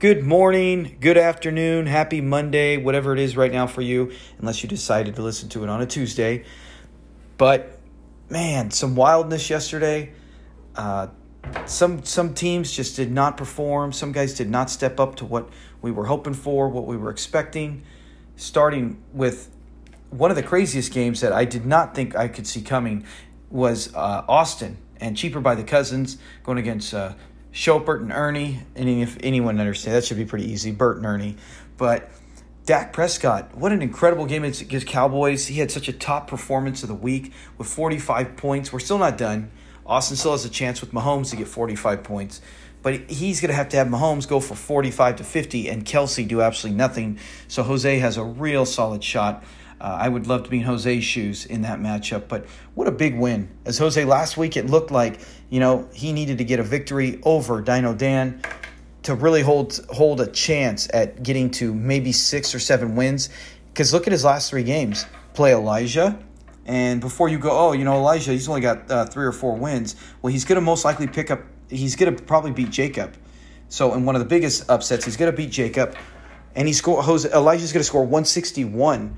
Good morning, good afternoon, happy Monday, whatever it is right now for you, unless you decided to listen to it on a Tuesday. But man, some wildness yesterday. Uh, some some teams just did not perform. Some guys did not step up to what we were hoping for, what we were expecting. Starting with one of the craziest games that I did not think I could see coming was uh, Austin and cheaper by the cousins going against uh, Schobert and Ernie. And if anyone understands, that should be pretty easy. Bert and Ernie. But Dak Prescott, what an incredible game against Cowboys. He had such a top performance of the week with 45 points. We're still not done. Austin still has a chance with Mahomes to get 45 points. But he's going to have to have Mahomes go for 45 to 50 and Kelce do absolutely nothing. So Jose has a real solid shot. Uh, I would love to be in Jose's shoes in that matchup. But what a big win. As Jose last week, it looked like you know, he needed to get a victory over Dino Dan to really hold hold a chance at getting to maybe six or seven wins. Because look at his last three games. Play Elijah, and before you go, oh, you know, Elijah, he's only got uh, three or four wins. Well, he's going to most likely pick up. He's going to probably beat Jacob. So, in one of the biggest upsets, he's going to beat Jacob, and he score. Jose, Elijah's going to score 161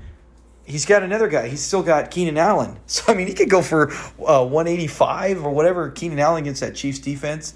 he's got another guy. He's still got Keenan Allen. So, I mean, he could go for uh, 185 or whatever Keenan Allen against that Chiefs defense.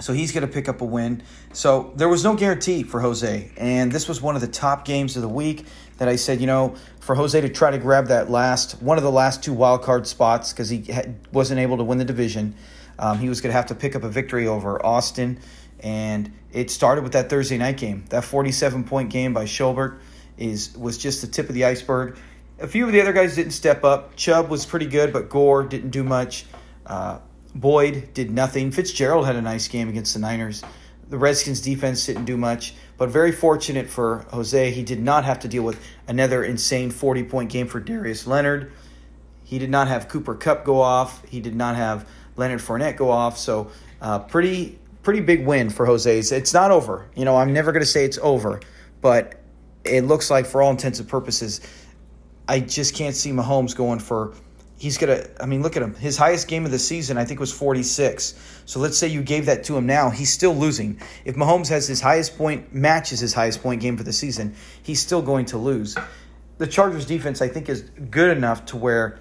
So he's going to pick up a win. So there was no guarantee for Jose. And this was one of the top games of the week that I said, you know, for Jose to try to grab that last, one of the last two wild card spots because he had, wasn't able to win the division. Um, he was going to have to pick up a victory over Austin. And it started with that Thursday night game, that 47 point game by Schobert is was just the tip of the iceberg. A few of the other guys didn't step up. Chubb was pretty good, but Gore didn't do much. Uh, Boyd did nothing. Fitzgerald had a nice game against the Niners. The Redskins defense didn't do much, but very fortunate for Jose. He did not have to deal with another insane 40 point game for Darius Leonard. He did not have Cooper Kupp go off. He did not have Leonard Fournette go off. So, uh, pretty pretty big win for Jose. It's not over. You know, I'm never going to say it's over, but it looks like for all intents and purposes, I just can't see Mahomes going for. He's gonna. I mean, look at him. His highest game of the season, I think, was 46. So let's say you gave that to him now. He's still losing. If Mahomes has his highest point, matches his highest point game for the season, he's still going to lose. The Chargers defense, I think, is good enough to where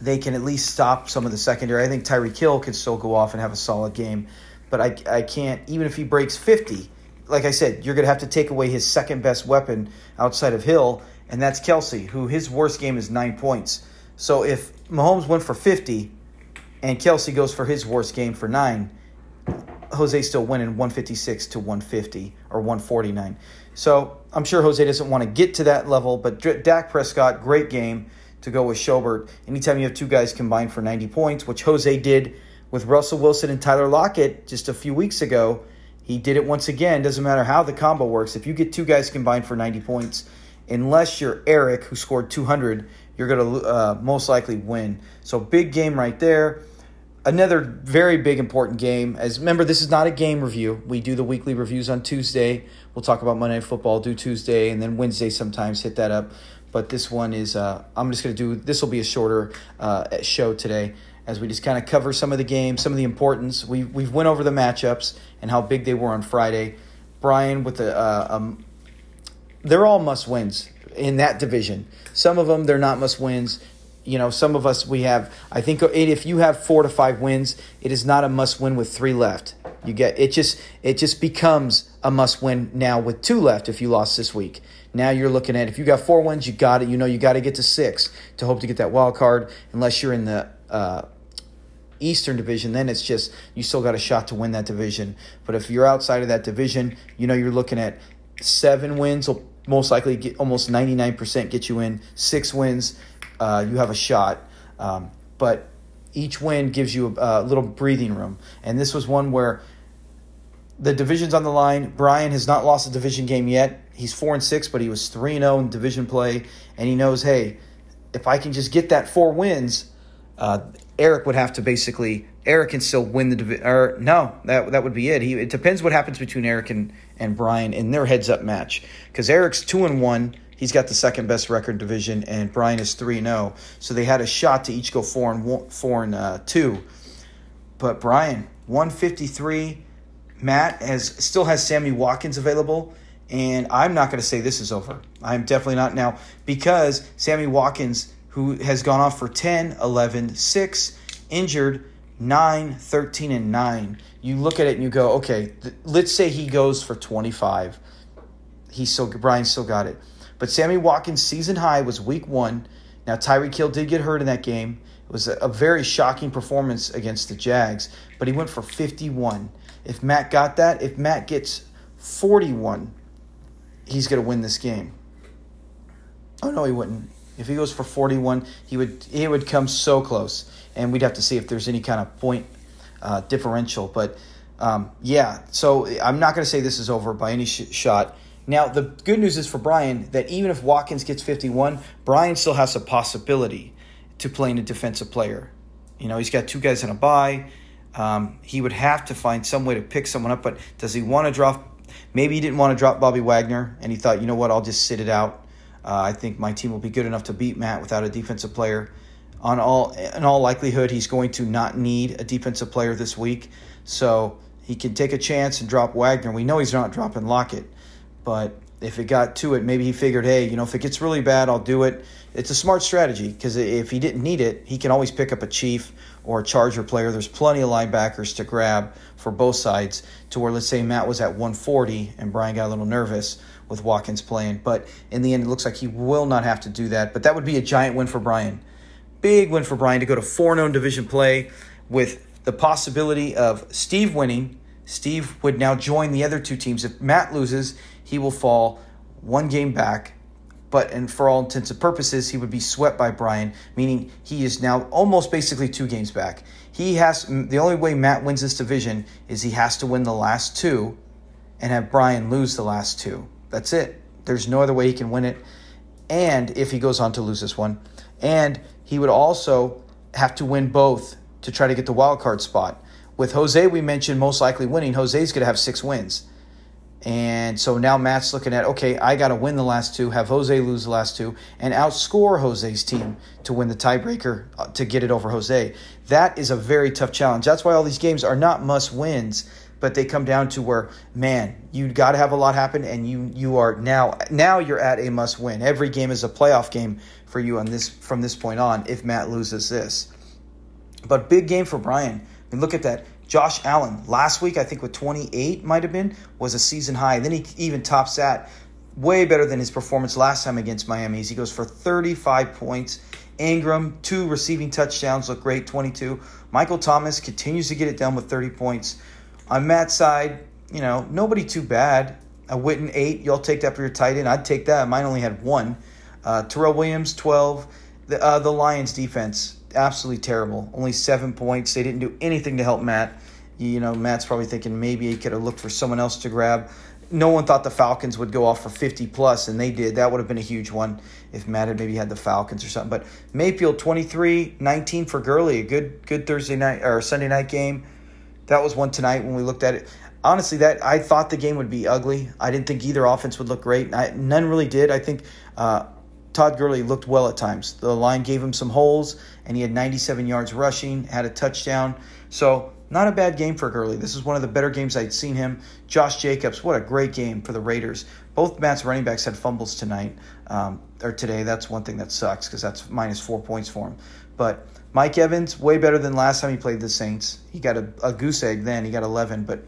they can at least stop some of the secondary. I think Tyreek Hill can still go off and have a solid game, but I, I can't. Even if he breaks 50, like I said, you're going to have to take away his second best weapon outside of Hill, and that's Kelce, who his worst game is nine points. So if Mahomes went for 50 and Kelce goes for his worst game for nine, Jose still winning 156 to 150 or 149. So I'm sure Jose doesn't want to get to that level, but Dak Prescott, great game to go with Schobert. Anytime you have two guys combined for 90 points, which Jose did with Russell Wilson and Tyler Lockett just a few weeks ago he did it once again. Doesn't matter how the combo works. If you get two guys combined for 90 points, unless you're Eric, who scored 200, you're going to uh, most likely win. So big game right there. Another very big important game. As remember, this is not a game review. We do the weekly reviews on Tuesday. We'll talk about Monday Night Football, do Tuesday, and then Wednesday sometimes hit that up. But this one is, uh, I'm just going to do, this will be a shorter uh, show today as we just kind of cover some of the games, some of the importance. We we've went over the matchups and how big they were on Friday. Brian with the uh, um, they're all must wins in that division. Some of them they're not must wins. You know, some of us we have. I think if you have four to five wins, it is not a must win with three left. You get it. Just it just becomes a must win now with two left. If you lost this week, now you're looking at if you got four wins, you got it. You know you got to get to six to hope to get that wild card. Unless you're in the uh, Eastern Division, then it's just you still got a shot to win that division. But if you're outside of that division, you know you're looking at seven wins will most likely get almost 99% get you in. Six wins, uh, you have a shot. Um, but each win gives you a, a little breathing room. And this was one where the division's on the line. Brian has not lost a division game yet. He's four and six, but he was three and zero in division play, and he knows, hey, if I can just get that four wins, uh, Eric would have to basically Eric can still win the division. Or no, that that would be it. He it depends what happens between Eric and and Brian in their heads up match because Eric's two and one He's got the second best record division, and Brian is three zero. Oh. So they had a shot to each go four and one, four and uh, two. But Brian, one fifty three. Matt has still has Sammy Watkins available, and I'm not going to say this is over. I'm definitely not now because Sammy Watkins, who has gone off for 10, 11, 6, injured 9, 13, and 9. You look at it and you go, okay, th- let's say he goes for 25. He still Brian still got it. But Sammy Watkins' season high was week one. Now Tyreek Hill did get hurt in that game. It was a, a very shocking performance against the Jags, but he went for 51. If Matt got that, if Matt gets 41, he's going to win this game. Oh no, he wouldn't. If he goes for 41, he would he would come so close, and we'd have to see if there's any kind of point uh, differential. But um, yeah, so I'm not going to say this is over by any sh- shot. Now the good news is for Brian that even if Watkins gets 51, Brian still has a possibility to playing a defensive player. You know, he's got two guys in a bye. Um, he would have to find some way to pick someone up, but does he want to drop? Maybe he didn't want to drop Bobby Wagner, and he thought, you know what, I'll just sit it out. Uh, I think my team will be good enough to beat Matt without a defensive player. On all, in all likelihood, he's going to not need a defensive player this week, so he can take a chance and drop Wagner. We know he's not dropping Lockett, but if it got to it, maybe he figured, hey, you know, if it gets really bad, I'll do it. It's a smart strategy because if he didn't need it, he can always pick up a Chief or a Charger player. There's plenty of linebackers to grab for both sides to where, let's say, Matt was at 140 and Brian got a little nervous with Watkins playing. But in the end, it looks like he will not have to do that. But that would be a giant win for Brian. Big win for Brian to go to 4 0 division play with the possibility of Steve winning. Steve would now join the other two teams. If Matt loses, he will fall one game back. But and for all intents and purposes, he would be swept by Brian, meaning he is now almost basically two games back. He has the only way Matt wins this division is he has to win the last two, and have Brian lose the last two. That's it. There's no other way he can win it. And if he goes on to lose this one, and he would also have to win both to try to get the wild card spot. With Jose, we mentioned most likely winning. Jose's going to have six wins. And so now Matt's looking at, okay, I got to win the last two, have Jose lose the last two, and outscore Jose's team to win the tiebreaker uh, to get it over Jose. That is a very tough challenge. That's why all these games are not must wins, but they come down to where, man, you got to have a lot happen, and you you are now now you're at a must win. Every game is a playoff game for you on this from this point on. If Matt loses this, but big game for Brian. I mean, look at that. Josh Allen last week, I think with 28 might have been, was a season high. Then he even tops that way better than his performance last time against Miami. He goes for 35 points. Ingram, two receiving touchdowns, look great, 22. Michael Thomas continues to get it done with 30 points. On Matt's side, you know, nobody too bad. A Witten, eight. y'all take that for your tight end. I'd take that. Mine only had one. Uh, Tyrell Williams, 12. The, uh, the Lions defense, absolutely terrible. Only seven points. They didn't do anything to help Matt. You know, Matt's probably thinking maybe he could have looked for someone else to grab. No one thought the Falcons would go off for 50 plus, and they did. That would have been a huge one if Matt had maybe had the Falcons or something. But Mayfield 23 19 for Gurley, a good good Thursday night or Sunday night game. That was one tonight when we looked at it. Honestly, that I thought the game would be ugly. I didn't think either offense would look great. I, none really did. I think uh, Todd Gurley looked well at times. The line gave him some holes, and he had 97 yards rushing, had a touchdown. So, not a bad game for Gurley. This is one of the better games I'd seen him. Josh Jacobs, what a great game for the Raiders. Both Matt's running backs had fumbles tonight, um, or today. That's one thing that sucks because that's minus four points for him. But Mike Evans, way better than last time he played the Saints. He got a, a goose egg then, he got 11, but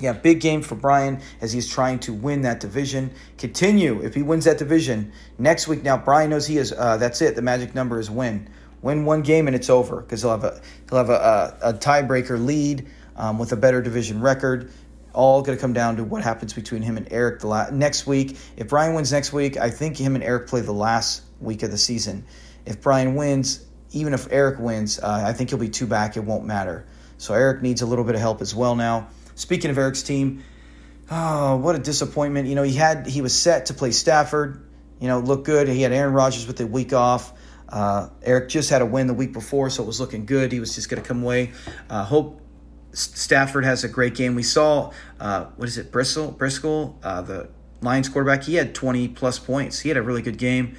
yeah, big game for Brian as he's trying to win that division. Continue if he wins that division next week. Now Brian knows he is. Uh, that's it. The magic number is win. Win one game and it's over because he'll have a he'll have a, a, a tiebreaker lead um, with a better division record. All going to come down to what happens between him and Eric the la- next week. If Brian wins next week, I think him and Eric play the last week of the season. If Brian wins, even if Eric wins, uh, I think he'll be two back. It won't matter. So Eric needs a little bit of help as well now. Speaking of Eric's team, oh, what a disappointment. You know, he had he was set to play Stafford. You know, looked good. He had Aaron Rodgers with the week off. Uh, Eric just had a win the week before, so it was looking good. He was just going to come away. Uh, hope Stafford has a great game. We saw uh, what is it, Bristol, Bristol, uh, the Lions quarterback, he had 20 plus points. He had a really good game.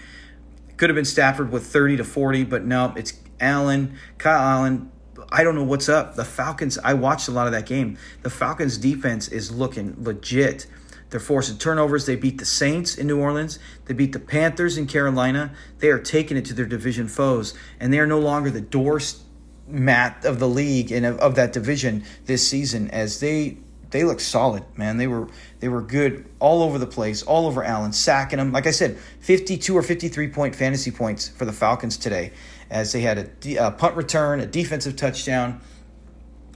Could have been Stafford with 30 to 40, but no, it's Allen, Kyle Allen. I don't know what's up. The Falcons, I watched a lot of that game. The Falcons defense is looking legit. They're forcing turnovers. They beat the Saints in New Orleans. They beat the Panthers in Carolina. They are taking it to their division foes, and they are no longer the doormat of the league and of, of that division this season as they they look solid, man. They were they were good all over the place, all over Allen, sacking them. Like I said, 52 or 53 point fantasy points for the Falcons today, as they had a, a punt return, a defensive touchdown.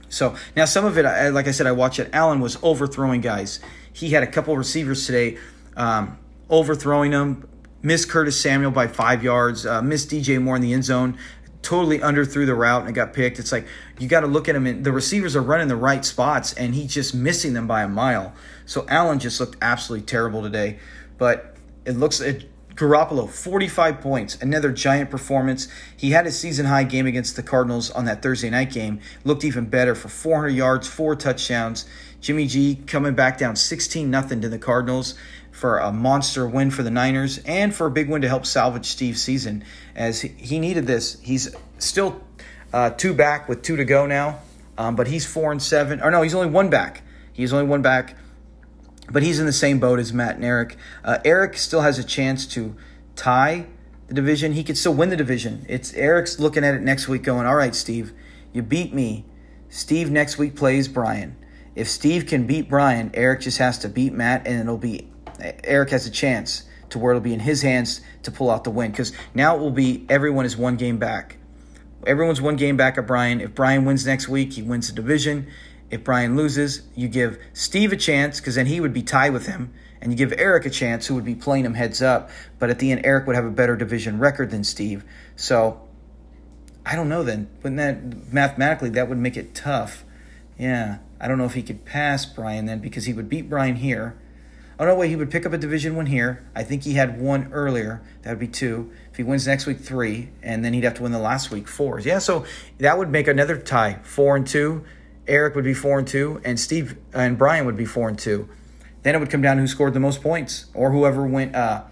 So now some of it, like I said, I watched it. Allen was overthrowing guys. He had a couple receivers today, um, overthrowing them. Missed Curtis Samuel by five yards. Uh, missed DJ Moore in the end zone. Totally under underthrew the route and got picked. It's like you got to look at him. And the receivers are running the right spots, and he's just missing them by a mile. So Allen just looked absolutely terrible today. But it looks it Garoppolo, 45 points, another giant performance. He had a season high game against the Cardinals on that Thursday night game. Looked even better for 400 yards, four touchdowns. Jimmy G coming back down 16 nothing to the Cardinals for a monster win for the Niners and for a big win to help salvage Steve's season as he needed this. He's still uh, two back with two to go now, um, but he's four and seven. Or no, he's only one back. He's only one back but he's in the same boat as Matt and Eric. Uh, Eric still has a chance to tie the division. He could still win the division. It's Eric's looking at it next week, going, "All right, Steve, you beat me. Steve next week plays Brian. If Steve can beat Brian, Eric just has to beat Matt, and it'll be Eric has a chance to where it'll be in his hands to pull out the win. Because now it will be everyone is one game back. Everyone's one game back of Brian. If Brian wins next week, he wins the division. If Brian loses, you give Steve a chance because then he would be tied with him, and you give Eric a chance who would be playing him heads up. But at the end, Eric would have a better division record than Steve. So I don't know. Then wouldn't that mathematically that would make it tough? Yeah, I don't know if he could pass Brian then because he would beat Brian here. Oh no, wait, he would pick up a division one here. I think he had one earlier. That would be two. If he wins next week, three, and then he'd have to win the last week, four. Yeah, so that would make another tie, four and two. Eric would be four and two, and Steve and Brian would be four and two. Then it would come down who scored the most points, or whoever went uh,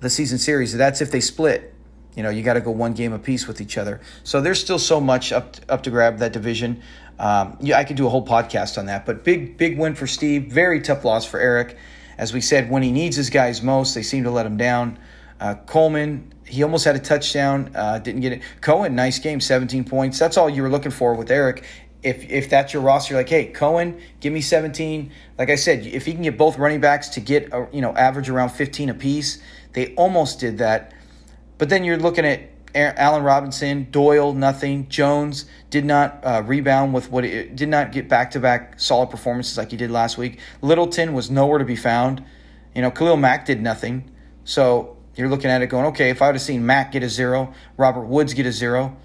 the season series. That's if they split. You know, you got to go one game apiece with each other. So there's still so much up to, up to grab that division. Um, yeah, I could do a whole podcast on that. But big big win for Steve. Very tough loss for Eric. As we said, when he needs his guys most, they seem to let him down. Uh, Coleman, he almost had a touchdown, uh, didn't get it. Cohen, nice game, 17 points. That's all you were looking for with Eric if if that's your roster, like, hey, Cohen, give me 17. Like I said, if he can get both running backs to get a, you know average around 15 apiece, they almost did that. But then you're looking at Allen Robinson, Doyle, nothing. Jones did not uh, rebound with what it did not get back to back solid performances like he did last week. Littleton was nowhere to be found. You know, Khalil Mack did nothing. So you're looking at it going, okay, if I would have seen Mack get a zero, Robert Woods get a zero,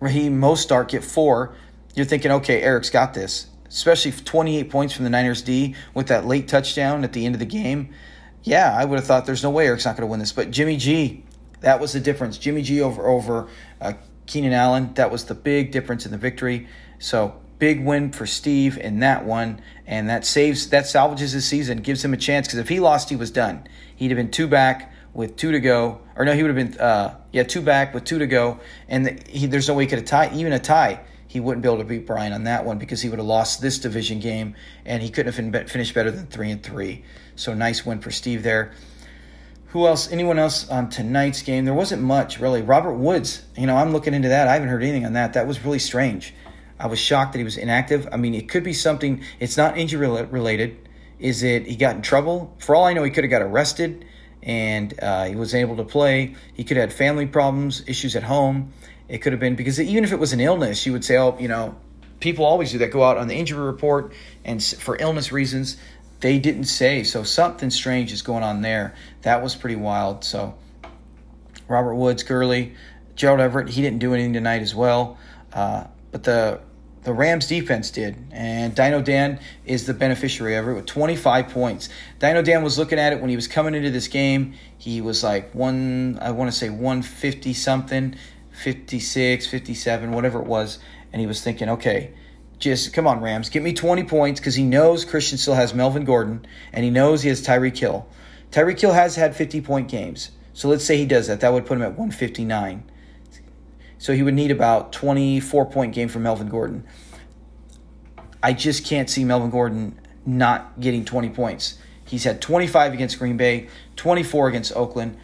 Raheem Mostert get four, you're thinking, okay, Eric's got this. Especially 28 points from the Niners D with that late touchdown at the end of the game. Yeah, I would have thought there's no way Eric's not going to win this. But Jimmy G, that was the difference. Jimmy G over over uh, Keenan Allen, that was the big difference in the victory. So big win for Steve in that one, and that saves that salvages his season, gives him a chance. Because if he lost, he was done. He'd have been two back with two to go, or no, he would have been uh, yeah two back with two to go, and the, he, there's no way he could have tied even a tie. He wouldn't be able to beat Brian on that one because he would have lost this division game, and he couldn't have finished better than three and three. So nice win for Steve there. Who else? Anyone else on tonight's game? There wasn't much really. Robert Woods. You know, I'm looking into that. I haven't heard anything on that. That was really strange. I was shocked that he was inactive. I mean, it could be something. It's not injury related. Is it he got in trouble? For all I know, he could have got arrested and uh, he was able to play. He could have had family problems, issues at home. It could have been because even if it was an illness, you would say, oh, you know, people always do that. Go out on the injury report and for illness reasons, they didn't say. So something strange is going on there. That was pretty wild. So Robert Woods, Gurley, Gerald Everett, he didn't do anything tonight as well. Uh, but the the Rams defense did. And Dino Dan is the beneficiary of it with 25 points. Dino Dan was looking at it when he was coming into this game. He was like one, I want to say 150 something, 56, 57, whatever it was. And he was thinking, okay, just come on, Rams, get me 20 points because he knows Christian still has Melvin Gordon and he knows he has Tyreek Hill. Tyreek Hill has had 50 point games. So let's say he does that. That would put him at 159. So he would need about 24 point game from Melvin Gordon. I just can't see Melvin Gordon not getting 20 points. He's had 25 against Green Bay, 24 against Oakland.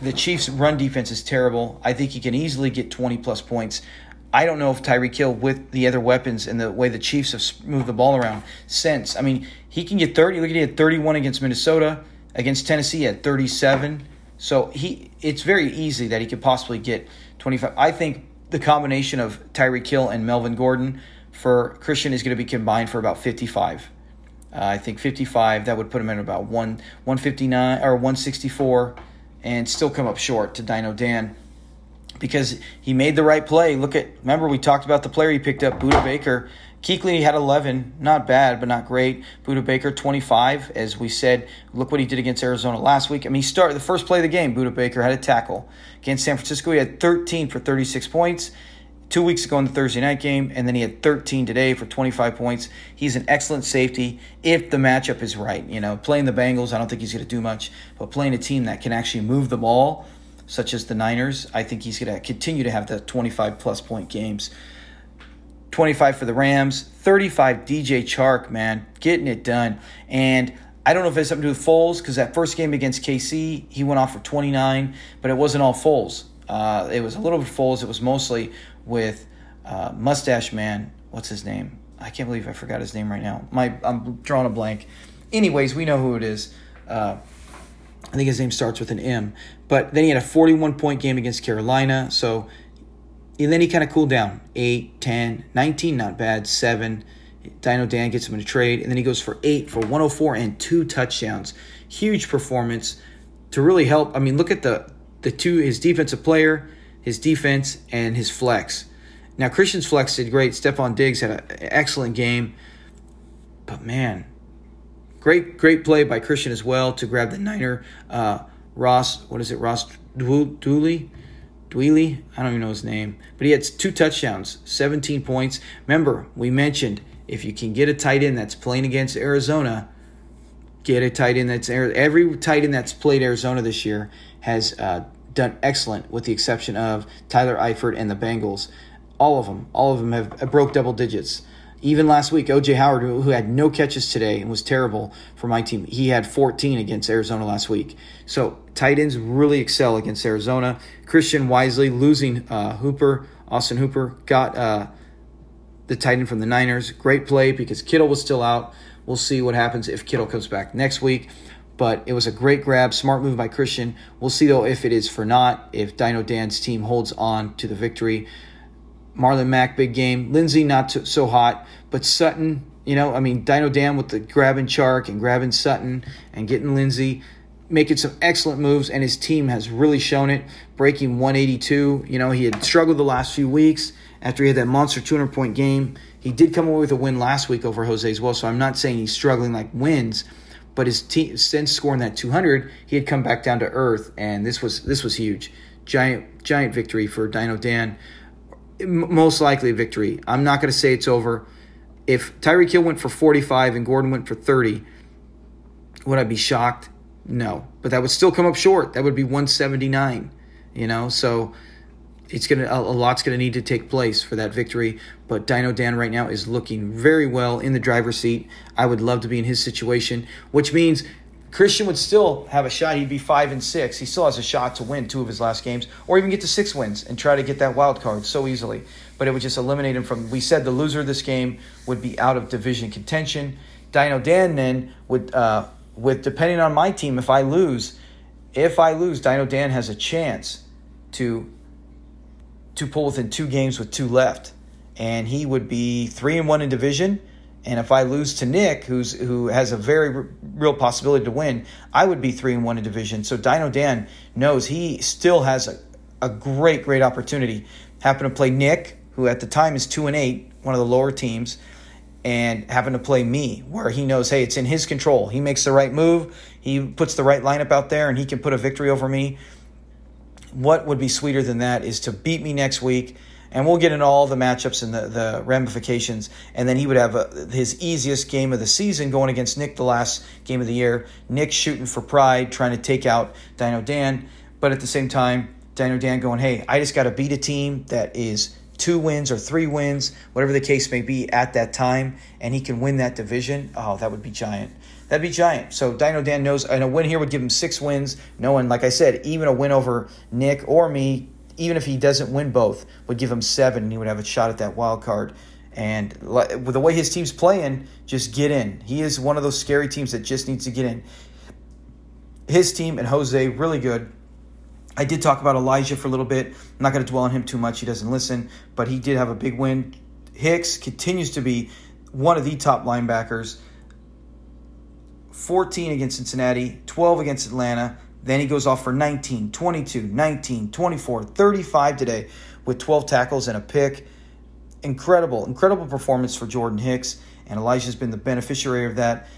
The Chiefs' run defense is terrible. I think he can easily get 20 plus points. I don't know if Tyreek Hill, with the other weapons and the way the Chiefs have moved the ball around since. I mean, he can get 30. Look at he had 31 against Minnesota. Against Tennessee, at 37. So he, it's very easy that he could possibly get 25. I think the combination of Tyreek Hill and Melvin Gordon for Christian is going to be combined for about 55. Uh, I think 55 that would put him at about one 159 or 164, and still come up short to Dino Dan because he made the right play. Look at remember we talked about the player he picked up, Budda Baker. Kuechly had 11, not bad, but not great. Budda Baker 25, as we said. Look what he did against Arizona last week. I mean, he started the first play of the game. Budda Baker had a tackle against San Francisco. He had 13 for 36 points two weeks ago in the Thursday night game, and then he had 13 today for 25 points. He's an excellent safety if the matchup is right. You know, playing the Bengals, I don't think he's going to do much, but playing a team that can actually move the ball, such as the Niners, I think he's going to continue to have the 25 plus point games. 25 for the Rams, 35 DJ Chark, man, getting it done. And I don't know if it has something to do with Foles because that first game against KC, he went off for 29, but it wasn't all Foles. Uh, it was a little bit Foles. It was mostly with uh, Mustache Man. What's his name? I can't believe I forgot his name right now. My I'm drawing a blank. Anyways, we know who it is. Uh, I think his name starts with an M. But then he had a 41 point game against Carolina. So and then he kind of cooled down. 8, 10, 19, not bad. 7. Dino Dan gets him in a trade. And then he goes for 8 for 104 and two touchdowns. Huge performance to really help. I mean, look at the, the two his defensive player his defense, and his flex. Now, Christian's flex did great. Stefon Diggs had an excellent game. But man, great, great play by Christian as well to grab the Niner. Uh, Ross, what is it? Ross Dooley? Dwelly? I don't even know his name. But he had two touchdowns, 17 points. Remember, we mentioned if you can get a tight end that's playing against Arizona, get a tight end that's every tight end that's played Arizona this year has uh, done excellent, with the exception of Tyler Eifert and the Bengals. All of them, all of them have broke double digits. Even last week, OJ Howard, who, had no catches today and was terrible for my team, he had 14 against Arizona last week. So tight ends really excel against Arizona. Christian Wisely losing uh, Hooper, Austin Hooper, got uh, the tight end from the Niners. Great play because Kittle was still out. We'll see what happens if Kittle comes back next week but it was a great grab, smart move by Christian. We'll see though if it is for not, if Dino Dan's team holds on to the victory. Marlon Mack, big game. Lindsay, not so hot, but Sutton, you know, I mean, Dino Dan with the grabbing Chark and grabbing Sutton and getting Lindsay, making some excellent moves, and his team has really shown it, breaking 182. You know, he had struggled the last few weeks after he had that monster 200 point game. He did come away with a win last week over Jose as well, so I'm not saying he's struggling like wins but his team since scoring that 200, he had come back down to earth, and this was this was huge, giant giant victory for Dino Dan. Most likely victory. I'm not going to say it's over. If Tyreek Hill went for 45 and Gordon went for 30, would I be shocked? No, but that would still come up short. That would be 179. You know, so it's gonna a, lot's gonna need to take place for that victory. But Dino Dan right now is looking very well in the driver's seat. I would love to be in his situation, which means Christian would still have a shot. He'd be five and six. He still has a shot to win two of his last games, or even get to six wins and try to get that wild card so easily. But it would just eliminate him from. We said the loser of this game would be out of division contention. Dino Dan then would, uh, with depending on my team, if I lose, if I lose, Dino Dan has a chance to to pull within two games with two left, and he would be three and one in division. And if I lose to Nick, who's who has a very r- real possibility to win, I would be three and one in division. So Dino Dan knows he still has a, a great, great opportunity. Happen to play Nick, who at the time is two and eight, one of the lower teams, and happen to play me, where he knows, hey, it's in his control. He makes the right move, he puts the right lineup out there, and he can put a victory over me what would be sweeter than that is to beat me next week And we'll get into all the matchups and the, the ramifications. And then he would have a, his easiest game of the season going against Nick the last game of the year. Nick shooting for pride, trying to take out Dino Dan. But at the same time, Dino Dan going, hey, I just got to beat a team that is two wins or three wins, whatever the case may be at that time, and he can win that division. Oh, that would be giant. That'd be giant. So Dino Dan knows, and a win here would give him six wins. Knowing, like I said, even a win over Nick or me, even if he doesn't win both, would give him seven, and he would have a shot at that wild card. And with the way his team's playing, just get in. He is one of those scary teams that just needs to get in. His team and Jose really good. I did talk about Elijah for a little bit. I'm not going to dwell on him too much. He doesn't listen, but he did have a big win. Hicks continues to be one of the top linebackers. 14 against Cincinnati, 12 against Atlanta, then he goes off for 19, 22, 19, 24, 35 today with 12 tackles and a pick. Incredible, incredible performance for Jordan Hicks, and Elijah's been the beneficiary of that.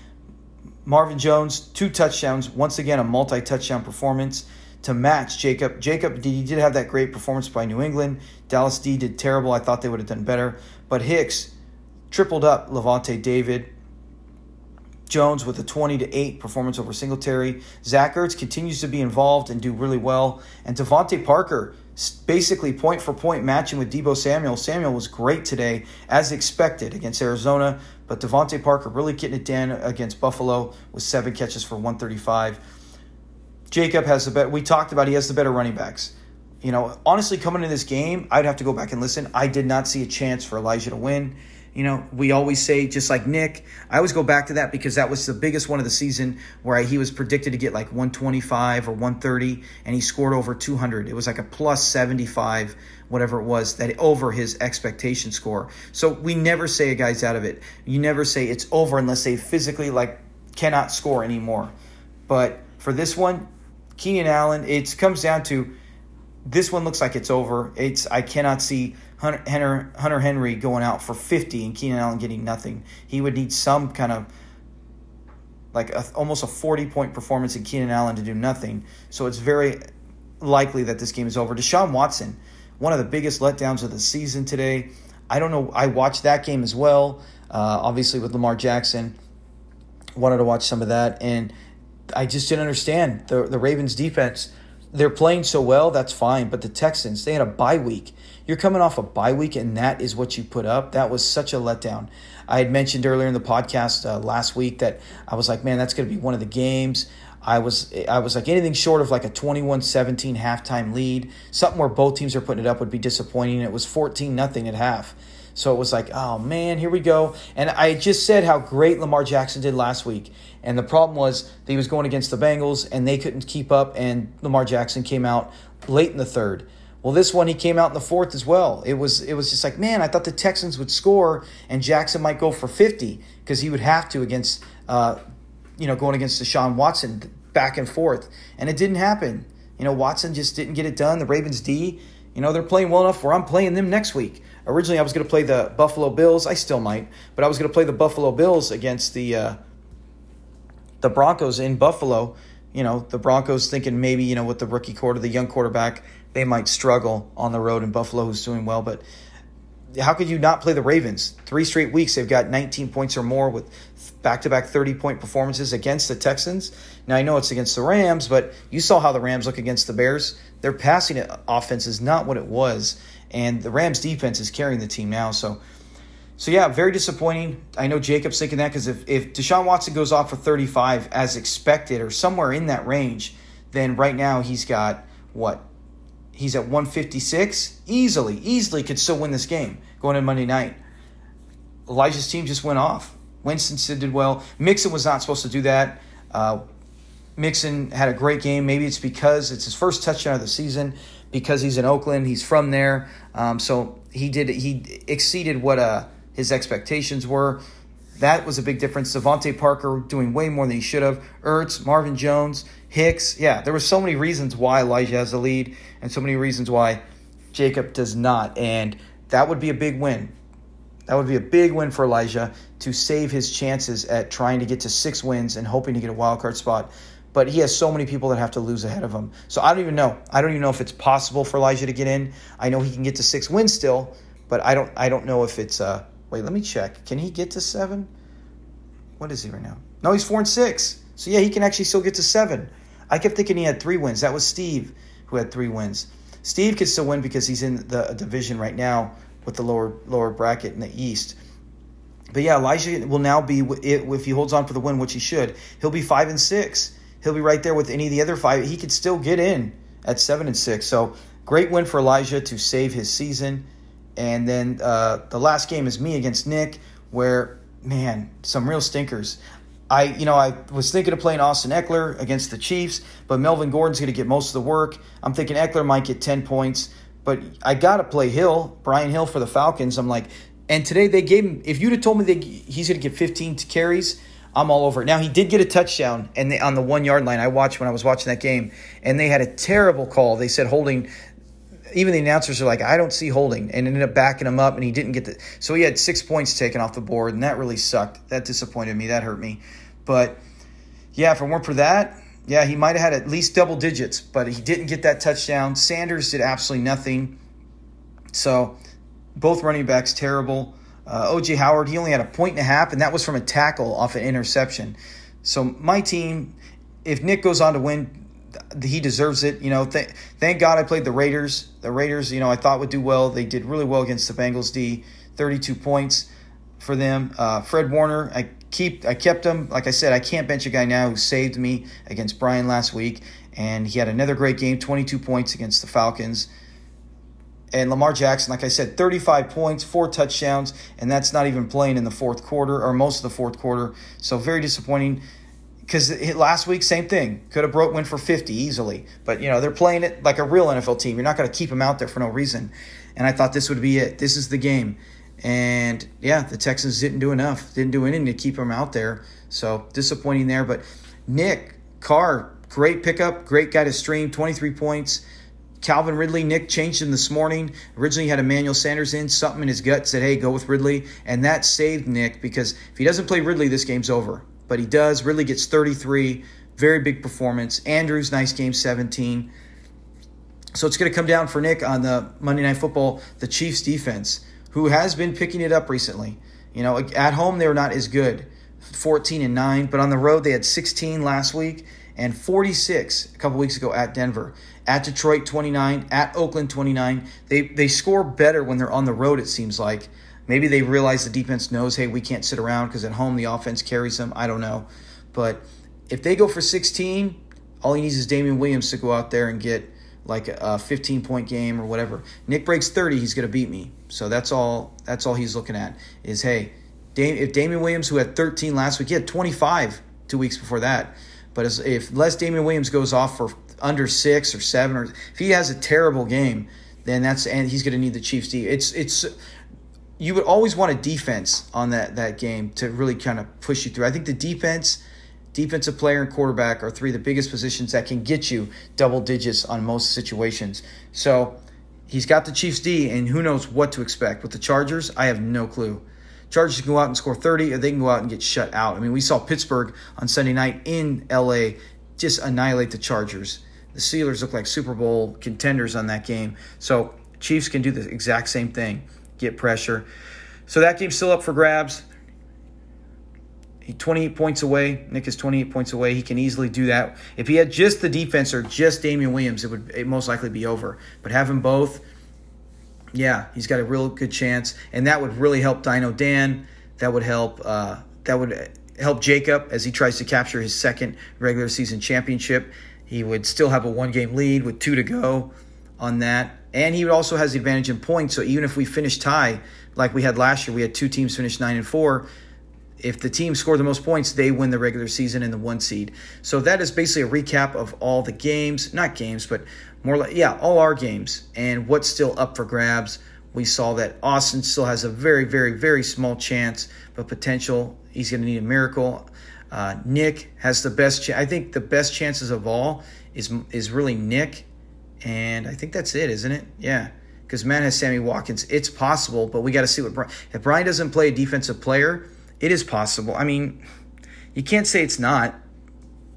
Marvin Jones, two touchdowns, once again a multi touchdown performance to match Jacob. Jacob, he did have that great performance by New England. Dallas D did terrible. I thought they would have done better. But Hicks tripled up Lavonte David. Jones with a 20 to 8 performance over Singletary. Zach Ertz continues to be involved and do really well. And DeVante Parker, basically point for point matching with Deebo Samuel. Samuel was great today, as expected, against Arizona. But DeVante Parker really getting it done against Buffalo with seven catches for 135. Jacob has the better. We talked about he has the better running backs. You know, honestly, coming into this game, I'd have to go back and listen. I did not see a chance for Elijah to win. You know, we always say, just like Nick, I always go back to that because that was the biggest one of the season where he was predicted to get like 125 or 130, and he scored over 200. It was like a plus 75, whatever it was, that over his expectation score. So we never say a guy's out of it. You never say it's over unless they physically like cannot score anymore. But for this one, Keenan Allen, it comes down to this one looks like it's over. It's I cannot see Hunter, Hunter, Hunter Henry going out for 50 and Keenan Allen getting nothing. He would need some kind of like a, almost a 40 point performance in Keenan Allen to do nothing. So it's very likely that this game is over. Deshaun Watson, one of the biggest letdowns of the season today. I don't know. I watched that game as well, uh, obviously with Lamar Jackson. Wanted to watch some of that, and I just didn't understand the the Ravens defense they're playing so well, that's fine. But the Texans, they had a bye week. You're coming off a bye week, and that is what you put up. That was such a letdown. I had mentioned earlier in the podcast uh, last week that I was like, man, that's going to be one of the games. I was I was like anything short of like a 21-17 halftime lead, something where both teams are putting it up would be disappointing. It was 14 nothing at half. So it was like, oh man, here we go. And I just said how great Lamar Jackson did last week. And the problem was that he was going against the Bengals and they couldn't keep up, and Lamar Jackson came out late in the third. Well, this one he came out in the fourth as well. It was it was just like, man, I thought the Texans would score and Jackson might go for fifty because he would have to against, uh, you know, going against Deshaun Watson back and forth, and it didn't happen. You know, Watson just didn't get it done. The Ravens D, you know, they're playing well enough where I'm playing them next week. Originally, I was going to play the Buffalo Bills. I still might, but I was going to play the Buffalo Bills against the uh, the Broncos in Buffalo. You know, the Broncos thinking maybe you know with the rookie quarter, the young quarterback, they might struggle on the road in Buffalo, who's doing well. But how could you not play the Ravens? Three straight weeks they've got 19 points or more with back-to-back 30-point performances against the Texans. Now I know it's against the Rams, but you saw how the Rams look against the Bears. Their passing offense is not what it was and the Rams defense is carrying the team now. So, so yeah, very disappointing. I know Jacob's thinking that because if, if Deshaun Watson goes off for 35 as expected or somewhere in that range, then right now he's got what? He's at 156. Easily, easily could still win this game going in Monday night. Elijah's team just went off. Winston did well. Mixon was not supposed to do that. Uh, Mixon had a great game. Maybe it's because it's his first touchdown of the season because he's in Oakland. He's from there, um, so he did he exceeded what uh, his expectations were. That was a big difference. DeVante Parker doing way more than he should have. Ertz, Marvin Jones, Hicks. Yeah, there were so many reasons why Elijah has the lead, and so many reasons why Jacob does not. And that would be a big win. That would be a big win for Elijah to save his chances at trying to get to six wins and hoping to get a wild card spot. but he has so many people that have to lose ahead of him. So I don't even know. I don't even know if it's possible for Elijah to get in. I know he can get to six wins still, but I don't. I don't know if it's. Uh, wait, let me check. Can he get to seven? What is he right now? No, he's four and six. So yeah, he can actually still get to seven. I kept thinking he had three wins. That was Steve who had three wins. Steve could still win because he's in the division right now with the lower lower bracket in the East. But yeah, Elijah will now be if he holds on for the win, which he should. He'll be five and six. He'll be right there with any of the other five. He could still get in at seven and six. So great win for Elijah to save his season. And then uh, the last game is me against Nick, where man, some real stinkers. I, you know, I was thinking of playing Austin Ekeler against the Chiefs, but Melvin Gordon's going to get most of the work. I'm thinking Ekeler might get 10 points, but I got to play Hill, Brian Hill for the Falcons. I'm like, and today they gave him, if you'd have told me that he's going to get 15 carries, I'm all over it. Now, he did get a touchdown and they, on the one yard line. I watched when I was watching that game, and they had a terrible call. They said holding even the announcers are like, I don't see holding, and ended up backing him up, and he didn't get the. So he had six points taken off the board, and that really sucked. That disappointed me. That hurt me. But yeah, if it weren't for that, yeah, he might have had at least double digits, but he didn't get that touchdown. Sanders did absolutely nothing. So both running backs terrible. Uh, OJ Howard, he only had a point and a half, and that was from a tackle off an interception. So my team, if Nick goes on to win he deserves it. You know, th- thank God I played the Raiders. The Raiders, you know, I thought would do well. They did really well against the Bengals D, 32 points for them. Uh, Fred Warner, I keep I kept him. Like I said, I can't bench a guy now who saved me against Brian last week, and he had another great game, 22 points against the Falcons. And Lamar Jackson, like I said, 35 points, four touchdowns, and that's not even playing in the fourth quarter or most of the fourth quarter. So very disappointing because last week same thing. Could have broke win for 50 easily. But you know they're playing it like a real nfl team. You're not going to keep them out there for no reason. And i thought this would be it. This is the game. And yeah the texans didn't do enough. Didn't do anything to keep them out there. So disappointing there. But nick carr great pickup. Great guy to stream. 23 points. Calvin Ridley, Nick changed him this morning. Originally had Emmanuel Sanders in, something in his gut said, hey, go with Ridley. And that saved Nick because if he doesn't play Ridley, this game's over but he does. Ridley gets 33. Very big performance. Andrews, nice game, 17. So it's going to come down for Nick on the Monday Night Football, the Chiefs defense, who has been picking it up recently. You know, at home they were not as good, 14 and 9, but on the road they had 16 last week and 46 a couple weeks ago at Denver. At Detroit 29, at Oakland 29. They they score better when they're on the road it seems like. Maybe they realize the defense knows, hey, we can't sit around because at home the offense carries them. I don't know. But if they go for 16, all he needs is Damien Williams to go out there and get like a 15 point game or whatever. Nick breaks 30, he's going to beat me. So that's all that's all he's looking at is hey, if Damien Williams who had 13 last week, he had 25 2 weeks before that. But if less Damien Williams goes off for under 6 or 7 or if he has a terrible game, then that's and he's going to need the Chiefs D. It's it's you would always want a defense on that that game to really kind of push you through. I think the defense, defensive player, and quarterback are three of the biggest positions that can get you double digits on most situations. So he's got the Chiefs D, and who knows what to expect with the Chargers? I have no clue. Chargers can go out and score 30, or they can go out and get shut out. I mean, we saw Pittsburgh on Sunday night in LA just annihilate the Chargers. The Steelers look like Super Bowl contenders on that game. So Chiefs can do the exact same thing get pressure. So that game's still up for grabs. He 28 points away. Nick is 28 points away. He can easily do that. If he had just the defense or just Damien Williams, it would it most likely be over. But have having both, yeah, he's got a real good chance, and that would really help Dino Dan. That would help. Uh, that would help Jacob as he tries to capture his second regular season championship. He would still have a one game lead with two to go on that. And he also has the advantage in points. So even if we finish tie, like we had last year, we had two teams finish nine and four. If the team score the most points, they win the regular season and the one seed. So that is basically a recap of all the games, not games, but more like yeah, all our games and what's still up for grabs. We saw that Austin still has a very, very, very small chance, but potential. He's going to need a miracle. Uh, Nick has the best. Ch- I think the best chances of all is is really Nick and I think that's it, isn't it? Yeah. Because man has Sammy Watkins. It's possible, but we got to see what Brian. If Brian doesn't play a defensive player, it is possible. I mean, you can't say it's not,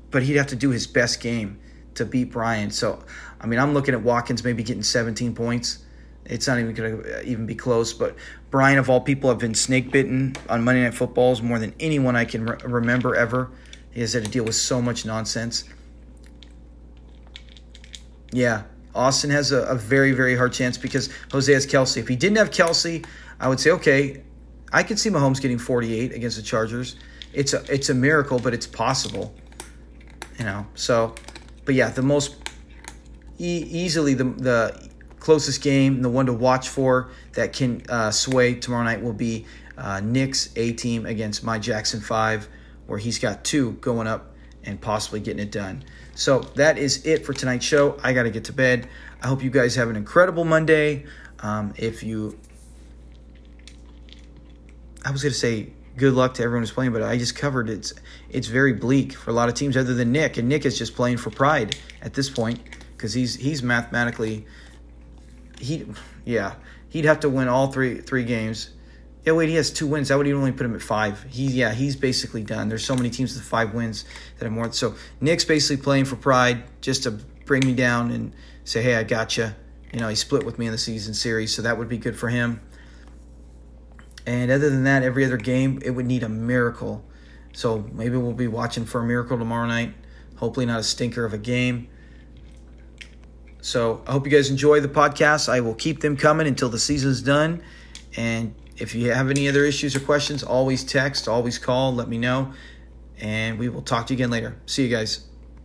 but he'd have to do his best game to beat Brian. So, I mean, I'm looking at Watkins maybe getting 17 points. It's not even going to uh, even be close. But Brian, of all people, have been snake bitten on Monday Night Footballs more than anyone I can re- remember ever. He has had to deal with so much nonsense. Yeah, Austin has a, a very, very hard chance because Jose has Kelce. If he didn't have Kelce, I would say, okay, I could see Mahomes getting 48 against the Chargers. It's a it's a miracle, but it's possible. You know, so, but yeah, the most e- easily the the closest game, the one to watch for that can uh, sway tomorrow night will be uh, Nick's A team against my Jackson Five, where he's got two going up and possibly getting it done. So that is it for tonight's show. I got to get to bed. I hope you guys have an incredible Monday. Um, if you, I was going to say good luck to everyone who's playing, but I just covered it's it's very bleak for a lot of teams other than Nick, and Nick is just playing for pride at this point because he's he's mathematically he yeah he'd have to win all three three games yeah, wait, he has two wins. That would even only put him at five. He, yeah, he's basically done. There's so many teams with five wins that have more. So Nick's basically playing for pride, just to bring me down and say, hey, I got you. You know, he split with me in the season series, so that would be good for him. And other than that, every other game, it would need a miracle. So maybe we'll be watching for a miracle tomorrow night. Hopefully, not a stinker of a game. So I hope you guys enjoy the podcast. I will keep them coming until the season's done. And if you have any other issues or questions, always text, always call, let me know. And we will talk to you again later. See you guys.